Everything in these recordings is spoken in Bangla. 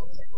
Okay.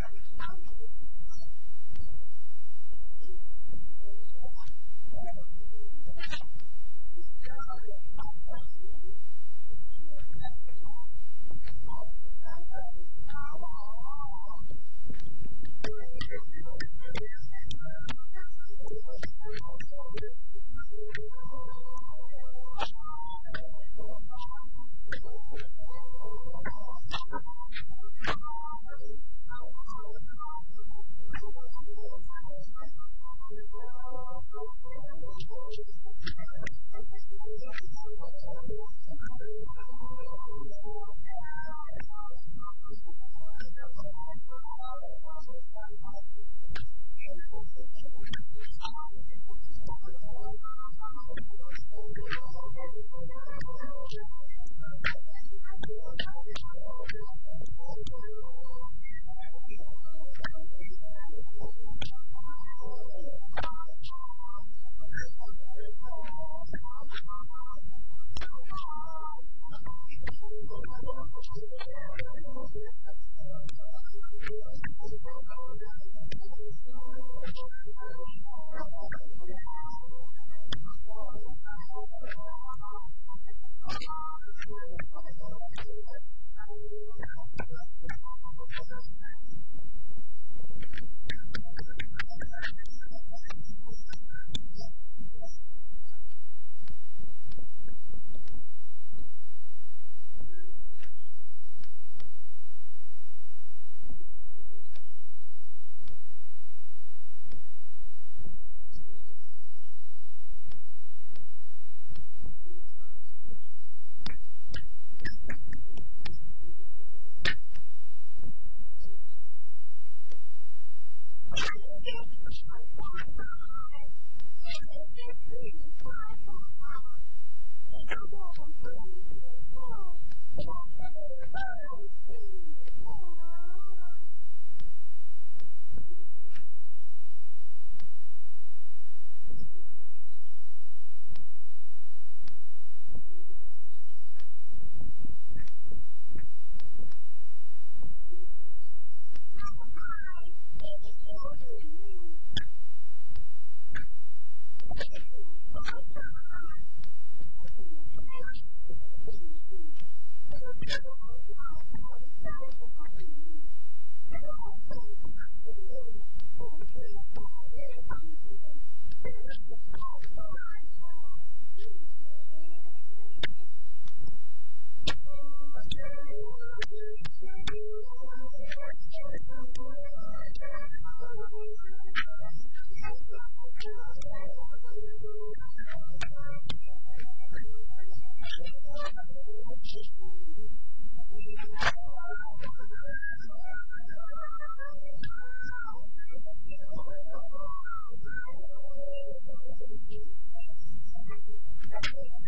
Thank